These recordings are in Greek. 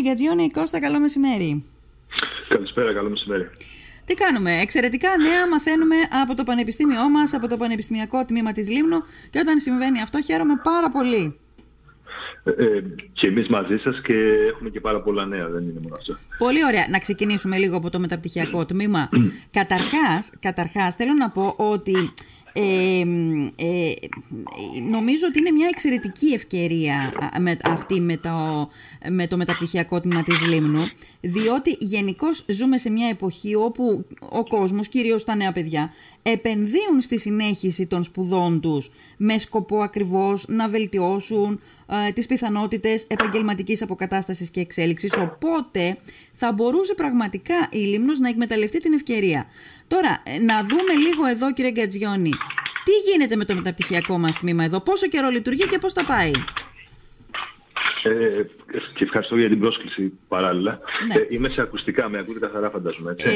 Γκατζιόνι Κώστα, καλό μεσημέρι. Καλησπέρα, καλό μεσημέρι. Τι κάνουμε, εξαιρετικά νέα μαθαίνουμε από το πανεπιστήμιό μας, από το πανεπιστημιακό τμήμα της Λίμνου και όταν συμβαίνει αυτό χαίρομαι πάρα πολύ. Ε, ε, και εμείς μαζί σας και έχουμε και πάρα πολλά νέα, δεν είναι μόνο αυτό. Πολύ ωραία. Να ξεκινήσουμε λίγο από το μεταπτυχιακό τμήμα. καταρχάς, καταρχάς, θέλω να πω ότι ε, ε, νομίζω ότι είναι μια εξαιρετική ευκαιρία με, αυτή με το, με το μεταπτυχιακό τμήμα της Λίμνου διότι γενικώς ζούμε σε μια εποχή όπου ο κόσμος, κυρίως τα νέα παιδιά επενδύουν στη συνέχιση των σπουδών τους με σκοπό ακριβώς να βελτιώσουν ε, τις πιθανότητες επαγγελματικής αποκατάστασης και εξέλιξης οπότε θα μπορούσε πραγματικά η Λίμνος να εκμεταλλευτεί την ευκαιρία. Τώρα, ε, να δούμε λίγο εδώ κύριε Γκατζιόνι, τι γίνεται με το μεταπτυχιακό μας τμήμα εδώ, πόσο καιρό λειτουργεί και πώς τα πάει. Ε, και ευχαριστώ για την πρόσκληση παράλληλα. Ναι. Ε, είμαι σε ακουστικά, με ακούτε καθαρά φαντάζομαι. Έτσι.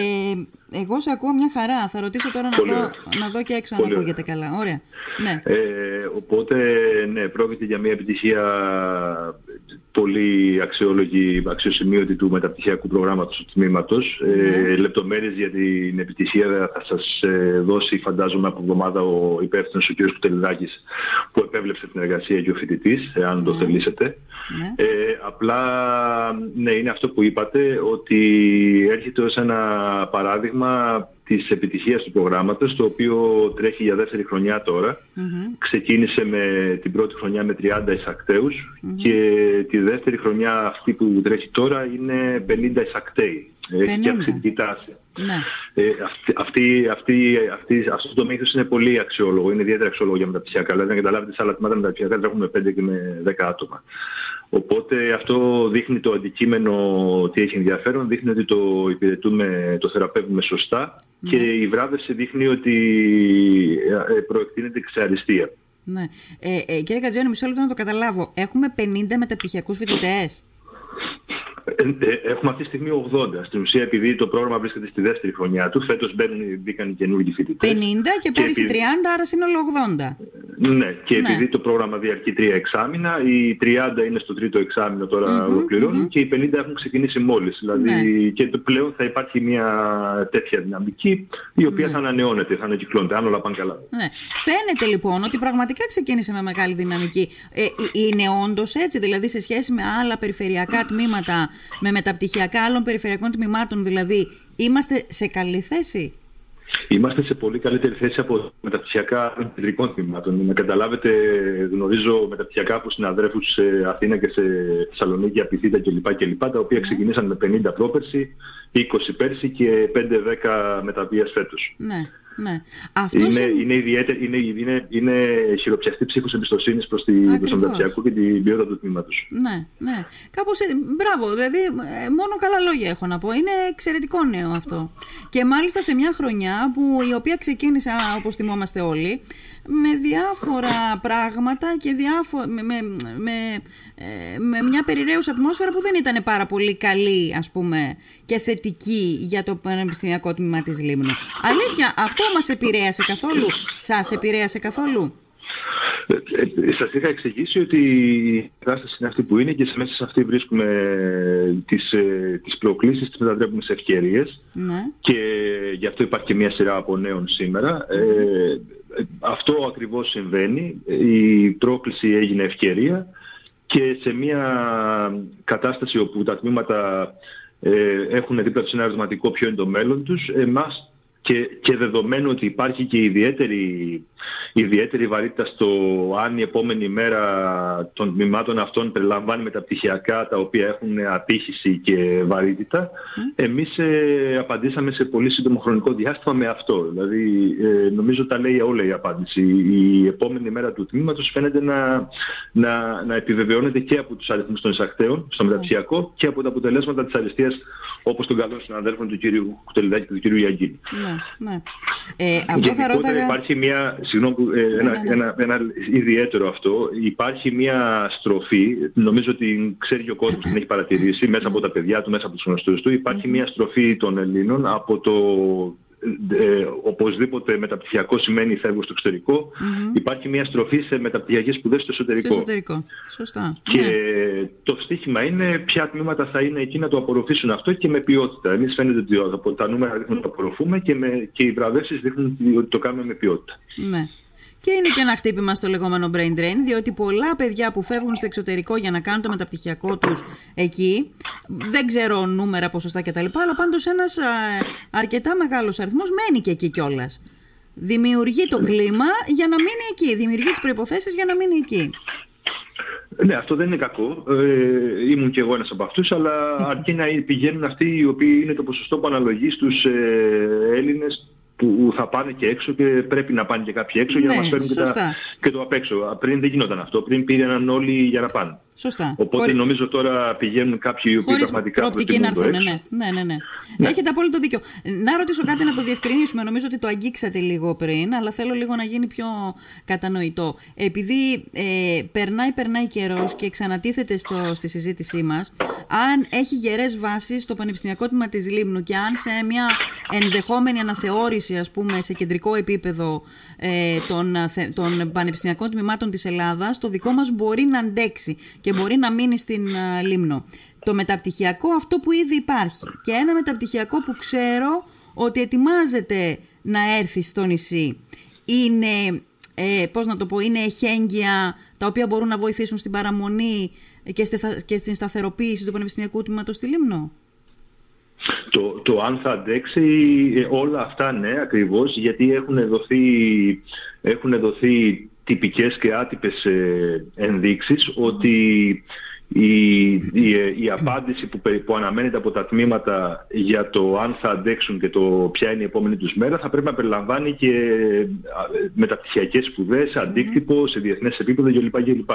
Ε, εγώ σε ακούω μια χαρά. Θα ρωτήσω τώρα να δω, να δω και έξω αν ακούγεται καλά. Ωραία. Ναι. Ε, οπότε, ναι, πρόκειται για μια επιτυχία πολύ αξιόλογη, αξιοσημείωτη του μεταπτυχιακού προγράμματος του τμήματος. Ε, ναι. Ε, λεπτομέρειες για την επιτυχία θα σας ε, δώσει φαντάζομαι από εβδομάδα ο υπεύθυνος ο κ. Κουτελιδάκης που επέβλεψε την εργασία και ο φοιτητής, εάν το ναι. θελήσετε. Ναι. Ε, απλά, ναι, είναι αυτό που είπατε, ότι έρχεται ως ένα παράδειγμα της επιτυχίας του προγράμματος, το οποίο τρέχει για δεύτερη χρονιά Ξεκίνησε με την πρώτη χρονιά με 30 εισακτεους και τη δεύτερη χρονιά αυτή που τρέχει τώρα είναι 50 εισακτέοι. Έχει και αυξητική τάση. Ναι. Ε, αυτή, αυτή, αυτή, αυτός το μέγεθος είναι πολύ αξιόλογο, είναι ιδιαίτερα αξιόλογο για μεταπτυχιακά. Δηλαδή, να καταλάβετε, σε άλλα τμήματα μεταπτυχιακά τρέχουμε 5 και με 10 άτομα. Οπότε αυτό δείχνει το αντικείμενο ότι έχει ενδιαφέρον, δείχνει ότι το υπηρετούμε, το θεραπεύουμε σωστά ναι. Και η βράβευση δείχνει ότι ε, προεκτείνεται ξεαριστία. Ναι. Ε, ε, κύριε Κατζιόνι, μισό λεπτό να το καταλάβω. Έχουμε 50 μεταπτυχιακούς φοιτητές. Ε, ε, έχουμε αυτή τη στιγμή 80. Στην ουσία, επειδή το πρόγραμμα βρίσκεται στη δεύτερη χρονιά του, φέτος μπαίνουν, μπήκαν οι καινούργιοι φοιτητές. 50 και, και πέρυσι 30, άρα σύνολο 80. Ναι, και ναι. επειδή το πρόγραμμα διαρκεί τρία εξάμηνα, οι 30 είναι στο τρίτο εξάμεινο τώρα mm-hmm, ολοκληρώνουν mm-hmm. και οι 50 έχουν ξεκινήσει μόλις. Δηλαδή ναι. και το πλέον θα υπάρχει μια τέτοια δυναμική η οποία ναι. θα ανανεώνεται, θα ανακυκλώνεται, αν όλα πάνε καλά. Ναι. Φαίνεται λοιπόν ότι πραγματικά ξεκίνησε με μεγάλη δυναμική. Ε, είναι όντως έτσι, δηλαδή σε σχέση με άλλα περιφερειακά τμήματα με μεταπτυχιακά άλλων περιφερειακών τμήματων δηλαδή, είμαστε σε καλή θέση; Είμαστε σε πολύ καλύτερη θέση από μεταπτυχιακά κεντρικών τμήματων. Να καταλάβετε, γνωρίζω μεταπτυχιακά από συναδρέφους σε Αθήνα και σε Θεσσαλονίκη, Απιθύτα κλπ. κλπ τα οποία ναι. ξεκινήσαν με 50 πρόπερση, 20 πέρσι και 5-10 μεταβίας φέτος. Ναι. Ναι. είναι, είναι, ιδιαίτερη, είναι, είναι, είναι χειροπιαστή ψήφος εμπιστοσύνης προς, τη, προς τον μεταπτυχιακό και την ποιότητα του τμήματος. Ναι, ναι. Κάπως, ε, μπράβο, δηλαδή ε, μόνο καλά λόγια έχω να πω. Είναι εξαιρετικό νέο αυτό. Και μάλιστα σε μια χρονιά που η οποία ξεκίνησε, όπως θυμόμαστε όλοι, με διάφορα πράγματα και διάφο... με, με, με, ε, με μια περιραίουσα ατμόσφαιρα που δεν ήταν πάρα πολύ καλή ας πούμε και θετική για το πανεπιστημιακό τμήμα της Λίμνου. Αλήθεια, αυτό μας επηρέασε καθόλου, σας επηρέασε καθόλου; Ε, ε, σας είχα εξηγήσει ότι η κατάσταση είναι αυτή που είναι και σε μέσα σε αυτή βρίσκουμε τις, ε, τις προκλήσεις, τις μετατρέπουμε σε ευκαιρίες ναι. και γι' αυτό υπάρχει και μια σειρά από νέων σήμερα. Ε, αυτό ακριβώς συμβαίνει. Η πρόκληση έγινε ευκαιρία και σε μια κατάσταση όπου τα τμήματα ε, έχουν δίπλα τους ένα ερωτηματικό ποιο είναι το μέλλον τους, εμάς και, και δεδομένου ότι υπάρχει και ιδιαίτερη, ιδιαίτερη βαρύτητα στο αν η επόμενη μέρα των τμήματων αυτών περιλαμβάνει μεταπτυχιακά τα οποία έχουν απήχηση και βαρύτητα, εμείς ε, απαντήσαμε σε πολύ σύντομο χρονικό διάστημα με αυτό. Δηλαδή ε, νομίζω τα λέει όλα η απάντηση. Η επόμενη μέρα του τμήματος φαίνεται να, να, να επιβεβαιώνεται και από τους αριθμούς των εισακτέων στο μεταπτυχιακό και από τα αποτελέσματα της αριστείας όπως των καλών συναδέλφων του κ. Κουτελιδάκη και του κ. Γιαγκίνη. Ναι, ναι. Ε, αυτό θα ρώταγα... Υπάρχει μια, συγγνώμη, ε, ναι, ένα, ναι, ένα, ένα, ιδιαίτερο αυτό, υπάρχει μια στροφή, νομίζω ότι ξέρει και ο κόσμος που την έχει παρατηρήσει, μέσα από τα παιδιά του, μέσα από τους γνωστούς του, υπάρχει μια στροφή των Ελλήνων από το ε, οπωσδήποτε μεταπτυχιακό σημαίνει φεύγω στο εξωτερικό, υπάρχει μια στροφή σε μεταπτυχιακές σπουδές στο εσωτερικό. Στο εσωτερικό. Σωστά. Και ναι. το στίχημα είναι ποια τμήματα θα είναι εκεί να το απορροφήσουν αυτό και με ποιότητα. Εμείς φαίνεται ότι τα νούμερα δείχνουν ότι το απορροφούμε και, με, και οι βραβεύσεις δείχνουν ότι το κάνουμε με ποιότητα. Ναι. Και είναι και ένα χτύπημα στο λεγόμενο brain drain, διότι πολλά παιδιά που φεύγουν στο εξωτερικό για να κάνουν το μεταπτυχιακό τους εκεί, δεν ξέρω νούμερα, ποσοστά κτλ, αλλά πάντως ένας αρκετά μεγάλος αριθμός μένει και εκεί κιόλας. Δημιουργεί το κλίμα για να μείνει εκεί, δημιουργεί τις προϋποθέσεις για να μείνει εκεί. Ναι, αυτό δεν είναι κακό. Ε, ήμουν και εγώ ένας από αυτούς, αλλά αρκεί να πηγαίνουν αυτοί οι οποίοι είναι το ποσοστό που αναλογεί στους ε, Έλληνες που θα πάνε και έξω και πρέπει να πάνε και κάποιοι έξω για να ναι, μας φέρουν και, τα, και, το απ' έξω. Πριν δεν γινόταν αυτό. Πριν πήγαιναν όλοι για να πάνε. Σωστά. Οπότε νομίζω τώρα πηγαίνουν κάποιοι οι οποίοι πραγματικά προτιμούν να έρθουν. Ναι, ναι, ναι, ναι. ναι. Έχετε απόλυτο δίκιο. Να ρωτήσω κάτι να το διευκρινίσουμε. Νομίζω ότι το αγγίξατε λίγο πριν, αλλά θέλω λίγο να γίνει πιο κατανοητό. Επειδή ε, περνάει, περνάει καιρός και ξανατίθεται στο, στη συζήτησή μας, αν έχει γερές βάσεις στο Πανεπιστημιακό Τμήμα της Λίμνου και αν σε μια ενδεχόμενη αναθεώρηση, ας πούμε, σε κεντρικό επίπεδο ε, των, των πανεπιστημιακών τμήματων της Ελλάδας, το δικό μας μπορεί να αντέξει και μπορεί να μείνει στην uh, Λίμνο. Το μεταπτυχιακό αυτό που ήδη υπάρχει και ένα μεταπτυχιακό που ξέρω ότι ετοιμάζεται να έρθει στο νησί είναι, ε, πώς να το πω, είναι εχέγγυα τα οποία μπορούν να βοηθήσουν στην παραμονή και, και στην σταθεροποίηση του Πανεπιστημιακού Τμήματος στη Λίμνο. Το, το αν θα αντέξει ε, όλα αυτά ναι ακριβώς γιατί έχουν δοθεί, έχουν δοθεί τυπικές και άτυπες ε, ενδείξεις ότι η, η, η απάντηση που, που αναμένεται από τα τμήματα για το αν θα αντέξουν και το ποια είναι η επόμενη τους μέρα θα πρέπει να περιλαμβάνει και μεταπτυχιακές σπουδές, αντίκτυπο σε διεθνές επίπεδο κλπ. κλπ.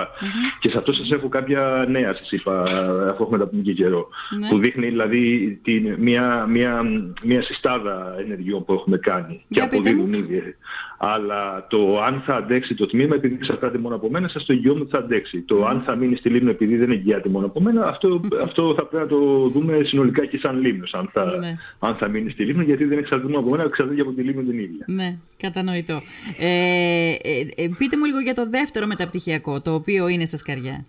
Και σε αυτό σας έχω κάποια νέα σας είπα αφού έχουμε τα πούμε και καιρό ναι. που δείχνει δηλαδή την, μια, μια, μια συστάδα ενεργειών που έχουμε κάνει και αποδίδουν ήδη. Αλλά το αν θα αντέξει το τμήμα επειδή εξαρτάται μόνο από μένα, σας το εγγυώμαι ότι θα αντέξει. Το αν θα μείνει στη Λίμνο επειδή δεν εγγυάται μόνο από μένα, αυτό, αυτό θα πρέπει να το δούμε συνολικά και σαν Λίμνος, αν θα, ναι. αν θα μείνει στη Λίμνο, γιατί δεν εξαρτάται από μένα, εξαρτάται από τη Λίμνο την ίδια. Ναι, κατανοητό. Ε, ε, ε, πείτε μου λίγο για το δεύτερο μεταπτυχιακό, το οποίο είναι στα Σκαριά.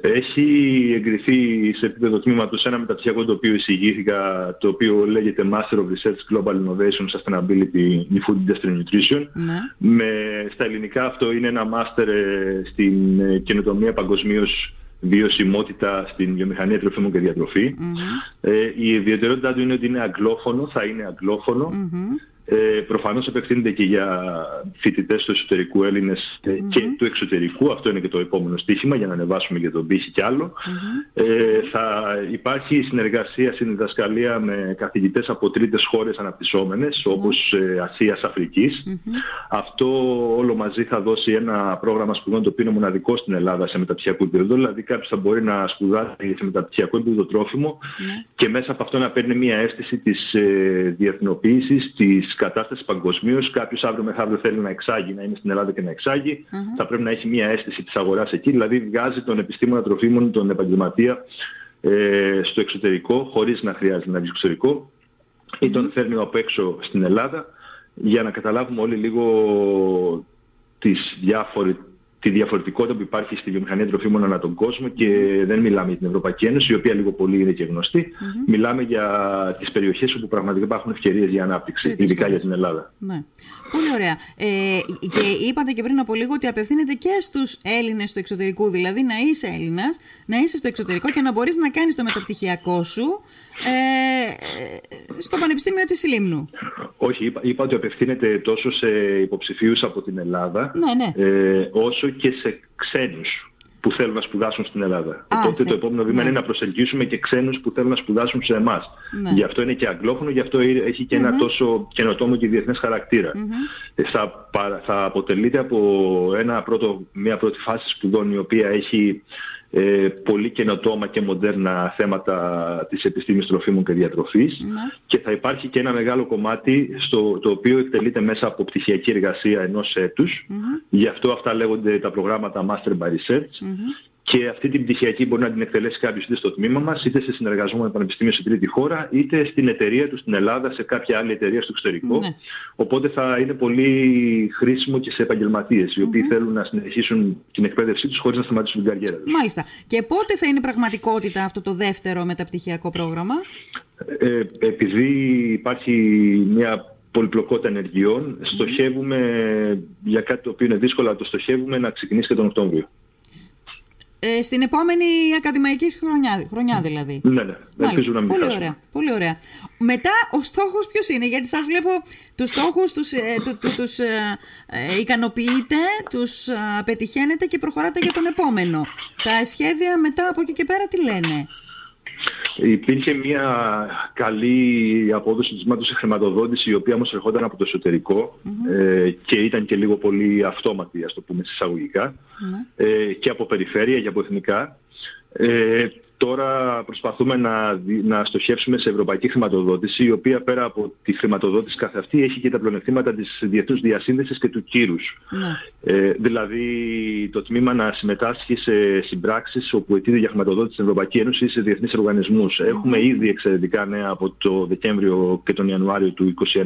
Έχει εγκριθεί σε επίπεδο τμήματος ένα μεταπτυχιακό το οποίο εισηγήθηκα, το οποίο λέγεται Master of Research Global Innovation Sustainability in Food Industry Nutrition. Ναι. Με, στα ελληνικά αυτό είναι ένα master ε, στην ε, καινοτομία παγκοσμίως βιωσιμότητα στην βιομηχανία τροφίμων και διατροφή. Ε, η ιδιαιτερότητά του είναι ότι είναι αγγλόφωνο, θα είναι ε, προφανώς απευθύνεται και για φοιτητές του εσωτερικού Έλληνες mm-hmm. και του εξωτερικού. Αυτό είναι και το επόμενο στοίχημα για να ανεβάσουμε για τον πύχη κι άλλο. Mm-hmm. Ε, θα υπάρχει συνεργασία στην διδασκαλία με καθηγητές από τρίτες χώρες αναπτυσσόμενες mm-hmm. όπως ε, Ασίας, Αφρικής. Αυτό όλο μαζί θα δώσει ένα πρόγραμμα σπουδών το οποίο είναι μοναδικό στην Ελλάδα σε μεταπτυχιακό επίπεδο. Δηλαδή κάποιος θα μπορεί να σπουδάσει σε μεταπτυχιακό επίπεδο τρόφιμο και μέσα από αυτό να παίρνει μια αίσθηση της ε, διεθνοποίησης, της κατάστασης παγκοσμίως. Κάποιος αύριο μεθαύριο θέλει να εξάγει, να είναι στην Ελλάδα και να εξαγει Θα πρέπει να έχει μια αίσθηση της αγοράς εκεί. Δηλαδή βγάζει τον επιστήμονα τροφίμων, τον επαγγελματία ε, στο εξωτερικό, χωρίς να χρειάζεται να βγει στο εξωτερικό, ή τον φέρνει από έξω στην Ελλάδα για να καταλάβουμε όλοι λίγο τις διάφορες τη διαφορετικότητα που υπάρχει στη βιομηχανία τροφίμων ανά τον κόσμο και δεν μιλάμε για την Ευρωπαϊκή Ένωση, η οποία λίγο πολύ είναι και γνωστη Μιλάμε για τις περιοχές όπου πραγματικά υπάρχουν ευκαιρίες για ανάπτυξη, ειδικά για την Ελλάδα. Ναι. Πολύ ωραία. Ε, και είπατε και πριν από λίγο ότι απευθύνεται και στους Έλληνες του εξωτερικού, δηλαδή να είσαι Έλληνας, να είσαι στο εξωτερικό και να μπορείς να κάνεις το μεταπτυχιακό σου ε, στο Πανεπιστήμιο της Λίμνου. Όχι, είπα, είπα ότι απευθύνεται τόσο σε υποψηφίους από την Ελλάδα, ναι, ναι. Ε, όσο και σε ξένους που θέλουν να σπουδάσουν στην Ελλάδα. Α, Οπότε το επόμενο βήμα ναι. είναι να προσελκύσουμε και ξένους που θέλουν να σπουδάσουν σε εμάς. Ναι. Γι' αυτό είναι και αγγλόφωνο, γι' αυτό έχει και ένα τόσο καινοτόμο και διεθνές χαρακτήρα. Mm-hmm. Θα, θα αποτελείται από ένα πρώτο, μια πρώτη φάση σπουδών η οποία έχει ε, πολύ καινοτόμα και μοντέρνα θέματα της επιστήμης τροφίμων και διατροφής ναι. και θα υπάρχει και ένα μεγάλο κομμάτι στο, το οποίο εκτελείται μέσα από πτυχιακή εργασία ενός έτους. Γι' αυτό αυτά λέγονται τα προγράμματα Master by Research και αυτή την πτυχιακή μπορεί να την εκτελέσει κάποιος είτε στο τμήμα μας, είτε σε συνεργασμό με πανεπιστήμιο σε τρίτη χώρα, είτε στην εταιρεία του στην Ελλάδα, σε κάποια άλλη εταιρεία στο εξωτερικό. Ναι. Οπότε θα είναι πολύ χρήσιμο και σε επαγγελματίες, οι οποίοι θέλουν να συνεχίσουν την εκπαίδευσή τους χωρίς να σταματήσουν την καριέρα τους. Μάλιστα. Και πότε θα είναι πραγματικότητα αυτό το δεύτερο μεταπτυχιακό πρόγραμμα; Ε, επειδή υπάρχει μια πολυπλοκότητα ενεργειών, στοχεύουμε για κάτι το οποίο είναι δύσκολο, το στοχεύουμε να ξεκινήσει και τον Οκτώβριο. Ε, στην επόμενη ακαδημαϊκή χρονιά, χρονιά δηλαδή. Ναι, ναι. Ελπίζω να μην πολύ ωραία, πολύ ωραία. Μετά ο στόχος ποιος είναι, γιατί σας βλέπω τους στόχους τους, ε, του, τους ε, ε, ικανοποιείτε, τους ε, πετυχαίνετε και προχωράτε για τον επόμενο. Τα σχέδια μετά από εκεί και πέρα τι λένε; Υπήρχε μια καλή απόδοση της μάτως σε χρηματοδότηση η οποία όμως ερχόταν από το εσωτερικο ε, και ήταν και λίγο πολύ αυτόματη ας το πούμε συσσαγωγικά ε, και από περιφέρεια και από εθνικά. Ε, Τώρα προσπαθούμε να, να στοχεύσουμε σε ευρωπαϊκή χρηματοδότηση, η οποία πέρα από τη χρηματοδότηση καθ' αυτή έχει και τα πλονεκτήματα της διεθνούς διασύνδεσης και του κύρους. Ναι. Ε, δηλαδή το τμήμα να συμμετάσχει σε συμπράξεις όπου αιτείται για χρηματοδότηση στην Ευρωπαϊκή Ένωση ή σε διεθνείς οργανισμούς. Έχουμε ήδη εξαιρετικά νέα από το Δεκέμβριο και τον Ιανουάριο του 2021-2022.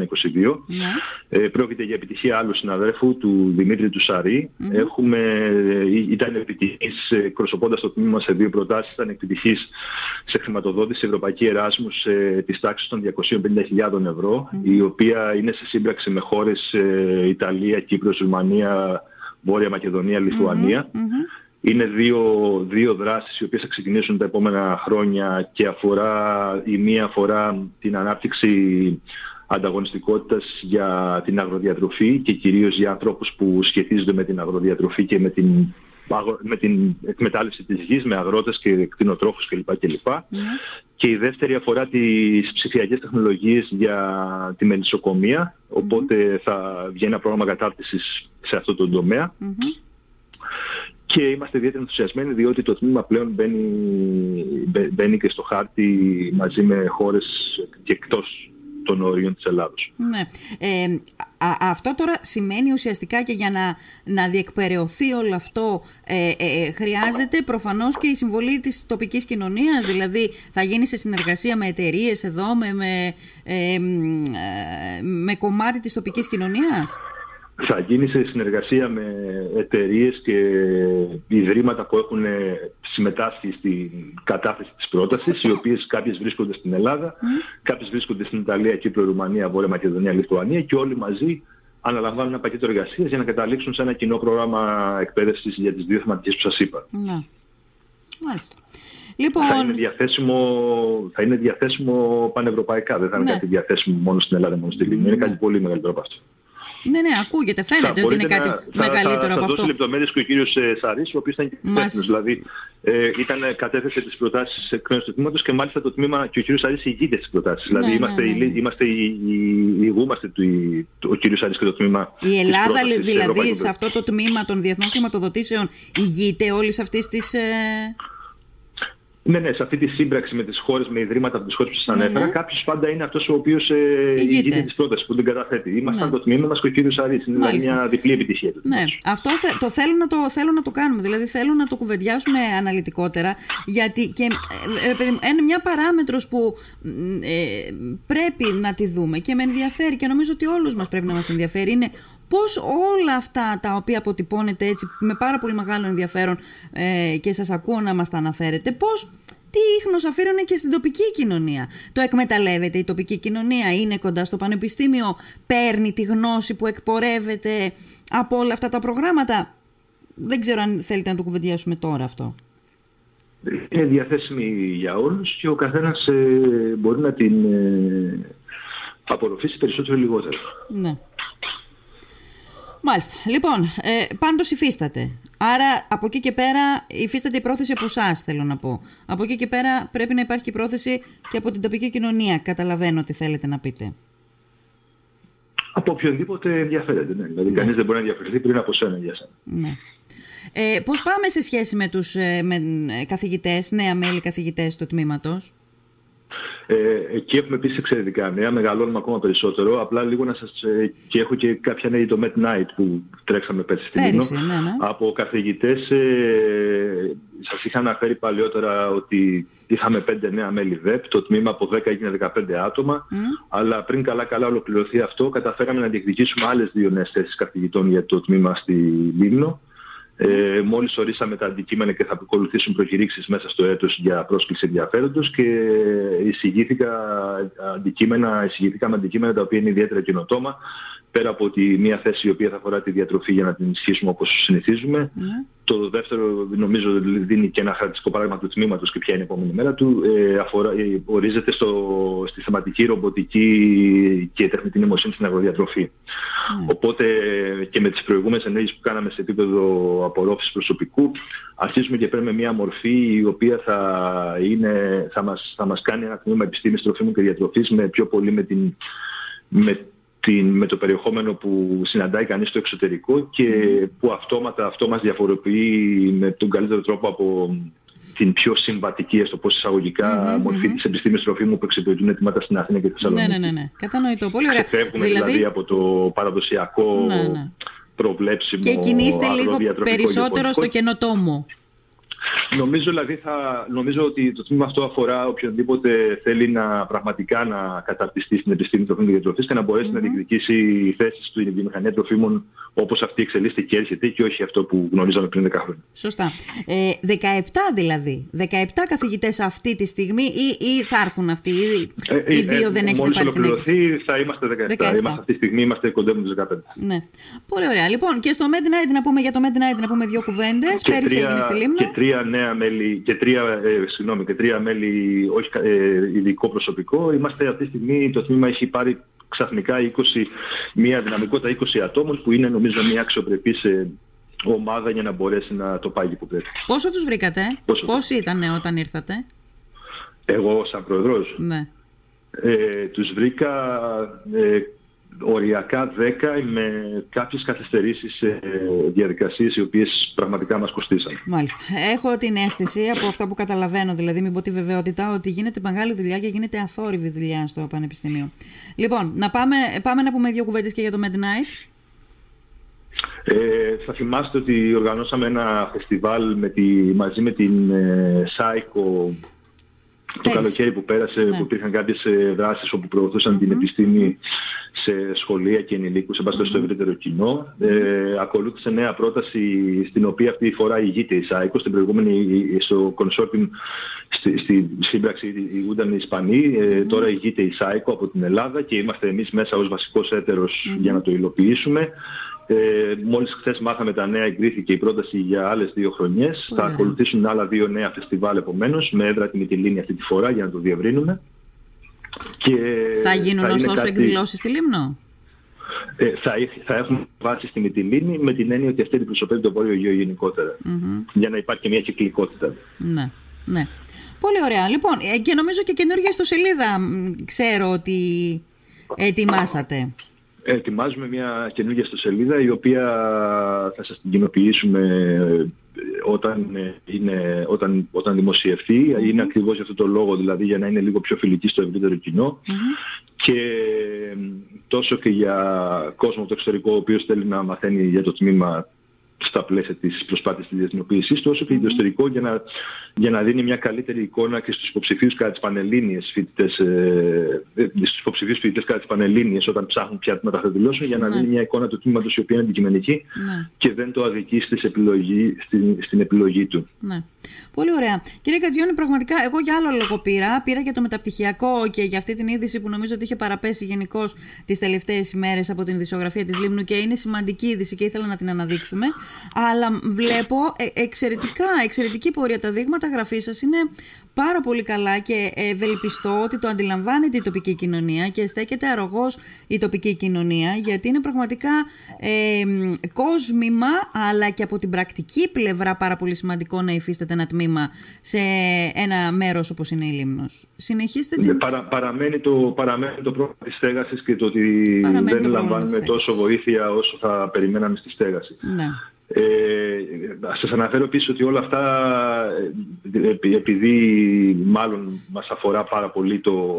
Ναι. Ε, πρόκειται για επιτυχία άλλου συναδέλφου, του Δημήτρη του Σαρή. Έχουμε, ε, ήταν επιτυχής εκπροσωπώντας το τμήμα σε δύο προτάσεις, ήταν σε χρηματοδότηση Ευρωπαϊκή Εράσμους ε, της τάξης των 250.000 ευρώ, η οποία είναι σε σύμπραξη με χώρες ε, Ιταλία, Κύπρος, Ρουμανία, Βόρεια Μακεδονία, Είναι δύο, δύο δράσεις οι οποίες θα ξεκινήσουν τα επόμενα χρόνια και αφορά, η μία αφορά την ανάπτυξη ανταγωνιστικότητας για την αγροδιατροφή και κυρίως για ανθρώπους που σχετίζονται με την αγροδιατροφή και με την με την εκμετάλλευση της γης, με αγρότες και κτηνοτρόφους κλπ. κλπ. Ναι. Και η δεύτερη αφορά τις ψηφιακές τεχνολογίες για τη μελισσοκομεία, οπότε θα βγαίνει ένα πρόγραμμα κατάρτισης σε αυτό το τομέα. Και είμαστε ιδιαίτερα ενθουσιασμένοι διότι το τμήμα πλέον μπαίνει, μπαίνει και στο χάρτη μαζί με χώρες και εκτός των όριων της Ελλάδος. Ναι. Ε, αυτό τώρα σημαίνει ουσιαστικά και για να, να διεκπαιρεωθεί όλο αυτό ε, ε, ε, χρειάζεται προφανώς και η συμβολή της τοπικής κοινωνίας, δηλαδή θα γίνει σε συνεργασία με εταιρείες εδώ, με, με, ε, με κομμάτι της τοπικής κοινωνίας; Θα γίνει σε συνεργασία με εταιρείες και ιδρύματα που έχουν συμμετάσχει στην κατάθεση της πρότασης, οι οποίες κάποιες βρίσκονται στην Ελλάδα, κάποιες βρίσκονται στην Ιταλία, Κύπρο, Ρουμανία, Βόρεια Μακεδονία, Λιθουανία και όλοι μαζί αναλαμβάνουν ένα πακέτο εργασίας για να καταλήξουν σε ένα κοινό πρόγραμμα εκπαίδευσης για τις δύο θεματικές που σας είπα. Ναι. Μάλιστα. Λοιπόν... Θα, είναι διαθέσιμο, θα είναι διαθέσιμο πανευρωπαϊκά, δεν θα είναι ναι. κάτι διαθέσιμο μόνο στην Ελλάδα, μόνο στην Ελληνία. Είναι ναι. κάτι πολύ μεγαλύτερο από αυτό. Ναι, ναι, ακούγεται, φαίνεται ότι είναι κάτι να, μεγαλύτερο θα, θα, από αυτό. Θα λεπτομέρειες και ο κύριος ε, Σαρής, ο οποίος ήταν και υπεύθυνος. Δηλαδή, ε, ήταν, κατέθεσε τις προτάσεις εκ μέρους του τμήματος και μάλιστα το τμήμα και ο κύριος Σαρής ηγείται τις προτάσεις. Ναι, δηλαδή, είμαστε, ναι, ναι. είμαστε, ηγούμαστε του, ο κύριος Σαρής και το τμήμα Η Ελλάδα δηλαδή σε αυτό το τμήμα των διεθνών χρηματοδοτήσεων ηγείται όλης αυτής της... Ε... Ναι, ναι, σε αυτή τη σύμπραξη με τις χώρες, με ιδρύματα από τις χώρες που σας ανέφερα, ναι. κάποιος πάντα είναι αυτός ο οποίος ε, ηγείται της πρότασης που την καταθέτει. Ήμασταν ναι. το τμήμα μας και ο κύριος Αρής. Είναι δηλαδή μια διπλή επιτυχία του. Ναι, αυτό θε, το, θέλω να το θέλω να το κάνουμε. Δηλαδή θέλω να το κουβεντιάσουμε αναλυτικότερα, γιατί και ε, ε, είναι μια παράμετρος που ε, πρέπει να τη δούμε και με ενδιαφέρει και νομίζω ότι όλους μας πρέπει να μας ενδιαφέρει. Είναι πώς όλα αυτά τα οποία αποτυπώνετε έτσι με πάρα πολύ μεγάλο ενδιαφέρον ε, και σας ακούω να μας τα αναφέρετε, πώς τι ίχνος αφήνουν και στην τοπική κοινωνία; Το εκμεταλλεύεται η τοπική κοινωνία, είναι κοντά στο πανεπιστήμιο, παίρνει τη γνώση που εκπορεύεται από όλα αυτά τα προγράμματα; Δεν ξέρω αν θέλετε να το κουβεντιάσουμε τώρα αυτό. Είναι διαθέσιμη για όλους και ο καθένας ε, μπορεί να την ε, απορροφήσει περισσότερο ή λιγότερο. Ναι. Μάλιστα. Λοιπόν, ε, πάντως υφίσταται. Άρα από εκεί και πέρα υφίσταται η πρόθεση από εσάς, θέλω να πω. Από εκεί και πέρα πρέπει να υπάρχει και η πρόθεση και από την τοπική κοινωνία. Καταλαβαίνω τι θέλετε να πείτε. Από οποιονδήποτε ενδιαφέρεται. Ναι. Δηλαδή, ναι. κανείς δεν μπορεί να ενδιαφερθεί πριν από σένα για σένα. Ναι. Ε, πώς πάμε σε σχέση με τους ε, με, ε, καθηγητές, νέα μέλη καθηγητές του τμήματος; Ε, εκεί έχουμε επίσης εξαιρετικά νέα, μεγαλώνουμε ακόμα περισσότερο. Απλά λίγο να σας... Ε, και έχω και κάποια νέα το Met Night που τρέξαμε πέρσι στην Λίνο. Ναι, ναι. Από καθηγητές ε, σας είχα αναφέρει παλιότερα ότι είχαμε πέντε νέα μέλη ΔΕΠ, το τμήμα από 10 έγινε 15 άτομα, αλλά πριν καλά καλά ολοκληρωθεί αυτό καταφέραμε να διεκδικήσουμε άλλες δύο νέες θέσεις καθηγητών για το τμήμα στη Λίμνο. Ε, μόλις ορίσαμε τα αντικείμενα και θα ακολουθήσουν προκηρύξεις μέσα στο έτος για πρόσκληση ενδιαφέροντος και εισηγήθηκα αντικείμενα, εισηγήθηκαμε αντικείμενα τα οποία είναι ιδιαίτερα καινοτόμα πέρα από τη μία θέση η οποία θα αφορά τη διατροφή για να την ισχύσουμε όπως συνηθίζουμε. Ναι. Το δεύτερο νομίζω δίνει και ένα χαρακτηριστικό παράδειγμα του τμήματος και ποια είναι η επόμενη μέρα του. Ε, αφορά, ε, ορίζεται στο, στη θεματική ρομποτική και τεχνητή νοημοσύνη στην αγροδιατροφή. Ναι. Οπότε και με τις προηγούμενες ενέργειες που κάναμε σε επίπεδο απορρόφησης προσωπικού αρχίζουμε και παίρνουμε μια μορφή η οποία θα, είναι, θα, μας, θα μας κάνει ένα τμήμα επιστήμης τροφίμων και διατροφής με πιο πολύ με την, με την, με το περιεχόμενο που συναντάει κανείς στο εξωτερικό και που αυτόματα αυτό μας διαφοροποιεί με τον καλύτερο τρόπο από την πιο συμβατική, έστω πω εισαγωγικά, mm-hmm, μορφή mm-hmm. της επιστήμης τροφίμου που εξυπηρετούν ετοιμάτα στην Αθήνα και τη Θεσσαλονίκη. Ναι, ναι, ναι, ναι. Κατανοητό. Πολύ ωραία. Φεύγουμε δηλαδή... δηλαδή από το παραδοσιακό ναι, ναι. Προβλέψιμο Και κινείστε λίγο περισσότερο στο καινοτόμο. Νομίζω, δηλαδή, θα, νομίζω ότι το τμήμα αυτό αφορά οποιονδήποτε θέλει να πραγματικά να καταρτιστεί στην επιστήμη των διατροφής και να μπορέσει mm-hmm. να διεκδικήσει θέσεις στην βιομηχανία τροφίμων όπως αυτή εξελίσσεται και έρχεται και όχι αυτό που γνωρίζαμε πριν 10 χρόνια. Σωστά. Ε, 17 δηλαδή. 17 καθηγητές αυτή τη στιγμή ή, ή θα έρθουν αυτοί. Ή, ε, οι δύο ε, δεν έχετε πάρει την ολοκληρωθεί θα είμαστε 17. 17. Είμαστε, αυτή τη στιγμή είμαστε κοντεύουμε τους 15. Ναι. Πολύ ωραία. Λοιπόν και στο Midnight να πούμε για το Midnight να πούμε δύο κουβέντες. Πέρυσι έγινε στη Λίμνο. Και τρία νέα μέλη, και τρία, ε, συγγνώμη, και τρία μέλη όχι ε, ειδικό προσωπικό. Είμαστε αυτή τη στιγμή, το τμήμα έχει πάρει ξαφνικά 20, μια δυναμικότητα 20 ατόμων που είναι νομίζω μια αξιοπρεπής ε, ομάδα για να μπορέσει να το πάει που πρέπει. Πόσο τους βρήκατε, Πόσο πόσοι ήταν όταν ήρθατε; Εγώ σαν πρόεδρος; Ναι. Ε, τους βρήκα ε, οριακά 10 με κάποιες καθυστερήσεις σε διαδικασίες οι οποίες πραγματικά μας κοστίσαν. Μάλιστα. Έχω την αίσθηση από αυτά που καταλαβαίνω, δηλαδή μην πω τη βεβαιότητα, ότι γίνεται μεγάλη δουλειά και γίνεται αθόρυβη δουλειά στο Πανεπιστήμιο. Λοιπόν, να πάμε, πάμε να πούμε δύο κουβέντες και για το Midnight. Ε, θα θυμάστε ότι οργανώσαμε ένα φεστιβάλ με τη, μαζί με την ε, το καλοκαίρι που πέρασε, ναι. που υπήρχαν κάποιες ε, δράσεις όπου προωθούσαν την επιστήμη σε σχολεία και ενηλίκους, σε στο ευρύτερο κοινό. Ε, ακολούθησε νέα πρόταση στην οποία αυτή η φορά ηγείται η ΣΑΙΚΟ, στην προηγούμενη στο consortium στη, στη σύμπραξη ηγούνταν οι Ισπανοί, ε, τώρα ηγείται η ΣΑΙΚΟ από την Ελλάδα και είμαστε εμείς μέσα ως βασικός για να το υλοποιήσουμε. Ε, μόλις χθες μάθαμε τα νέα, εγκρίθηκε η πρόταση για άλλες δύο χρονιές. Θα ακολουθήσουν άλλα δύο νέα φεστιβάλ επομένως, με έδρα τη Μυτιλίνη αυτή τη φορά για να το διευρύνουμε. Και θα γίνουν θα ωστόσο κάτι... εκδηλώσεις στη Λίμνο; Ε, θα, θα έχουμε βάση στη Μυτιλίνη με την έννοια ότι αυτή αντιπροσωπεύει το Βόρειο Γεωργίο γενικότερα. Mm-hmm. Για να υπάρχει και μια κυκλικότητα. Ναι, ναι. Πολύ ωραία. Λοιπόν, ε, και νομίζω και καινούργια στο σελίδα ξέρω ότι ετοιμάσατε. Ετοιμάζουμε μια καινούργια στο σελίδα η οποία θα σας την κοινοποιήσουμε όταν, είναι, όταν, όταν δημοσιευτεί. Mm-hmm. Είναι ακριβώς για αυτό το λόγο, δηλαδή για να είναι λίγο πιο φιλική στο ευρύτερο κοινό. Mm-hmm. Και τόσο και για κόσμο το εξωτερικό ο οποίος θέλει να μαθαίνει για το τμήμα στα πλαίσια της προσπάθειας της διεθνοποίησης του, όσο και το εσωτερικό για να, για να δίνει μια καλύτερη εικόνα και στους υποψηφίους κατά τις πανελλήνιες φοιτητές, ε, ε, στους υποψηφίους φοιτητές κατά τις πανελλήνιες όταν ψάχνουν πια τμήματα θα δηλώσουν, για να ναι. δίνει μια εικόνα του τμήματος η οποία είναι αντικειμενική ναι. και δεν το αδικεί στις επιλογή, στην, στην επιλογή του. Ναι. Πολύ ωραία. Κύριε Κατζιόνι, πραγματικά εγώ για άλλο λόγο πήρα. Πήρα για το μεταπτυχιακό και για αυτή την είδηση που νομίζω ότι είχε παραπέσει γενικώς τις τελευταίες ημέρες από την ειδησιογραφία της Λίμνου και είναι σημαντική είδηση και ήθελα να την αναδείξουμε. Αλλά βλέπω ε, εξαιρετικά, εξαιρετική πορεία. Τα δείγματα γραφή σας είναι πάρα πολύ καλά και ευελπιστώ ότι το αντιλαμβάνεται η τοπική κοινωνία και στέκεται αρρωγός η τοπική κοινωνία γιατί είναι πραγματικά ε, κόσμημα αλλά και από την πρακτική πλευρά πάρα πολύ σημαντικό να υφίσταται ένα τμήμα σε ένα μέρος όπως είναι η Λίμνος. Συνεχίστε την... Ναι, παρα, παραμένει, το, παραμένει το πρόβλημα της στέγασης και το ότι δεν λαμβάνουμε τόσο βοήθεια όσο θα περιμέναμε στη στέγαση. Ναι. Ε, σας αναφέρω επίσης ότι όλα αυτά, ε, επειδή μάλλον μας αφορά πάρα πολύ το,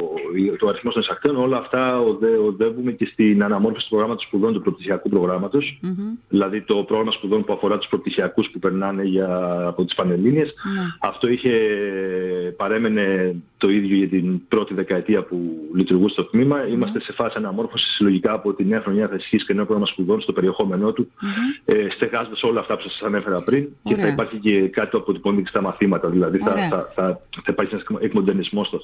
το αριθμό των εισακτέων, όλα αυτά οδεύουμε και στην αναμόρφωση του προγράμματος σπουδών του προπτυχιακού δηλαδή το πρόγραμμα σπουδών που αφορά τους προπτυχιακούς που περνάνε για, από τις πανελλήνιες. Ναι. Αυτό είχε, παρέμενε το ίδιο για την πρώτη δεκαετία που λειτουργούσε το τμήμα. Ναι. Είμαστε σε φάση αναμόρφωσης συλλογικά από τη νέα χρονιά θα ισχύσει και νέο πρόγραμμα σπουδών στο περιεχόμενό του, ε, στεγάζοντας όλα αυτά που σας ανέφερα πριν και θα υπάρχει και κάτι που αποτυπώνει και στα μαθήματα, δηλαδή θα, θα, θα, θα, υπάρχει ένας εκμοντερνισμός στο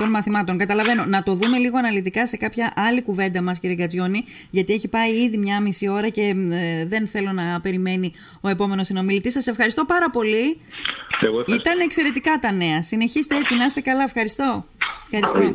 των μαθημάτων. Καταλαβαίνω. Να το δούμε λίγο αναλυτικά σε κάποια άλλη κουβέντα μας, κύριε Γκατζιόνη, γιατί έχει πάει ήδη μια μισή ώρα και ε, δεν θέλω να περιμένει ο επόμενος συνομιλητής. Σας ευχαριστώ πάρα πολύ. Εγώ Ήταν εξαιρετικά τα νέα. Συνεχίστε έτσι, να είστε καλά. Ευχαριστώ. Ευχαριστώ.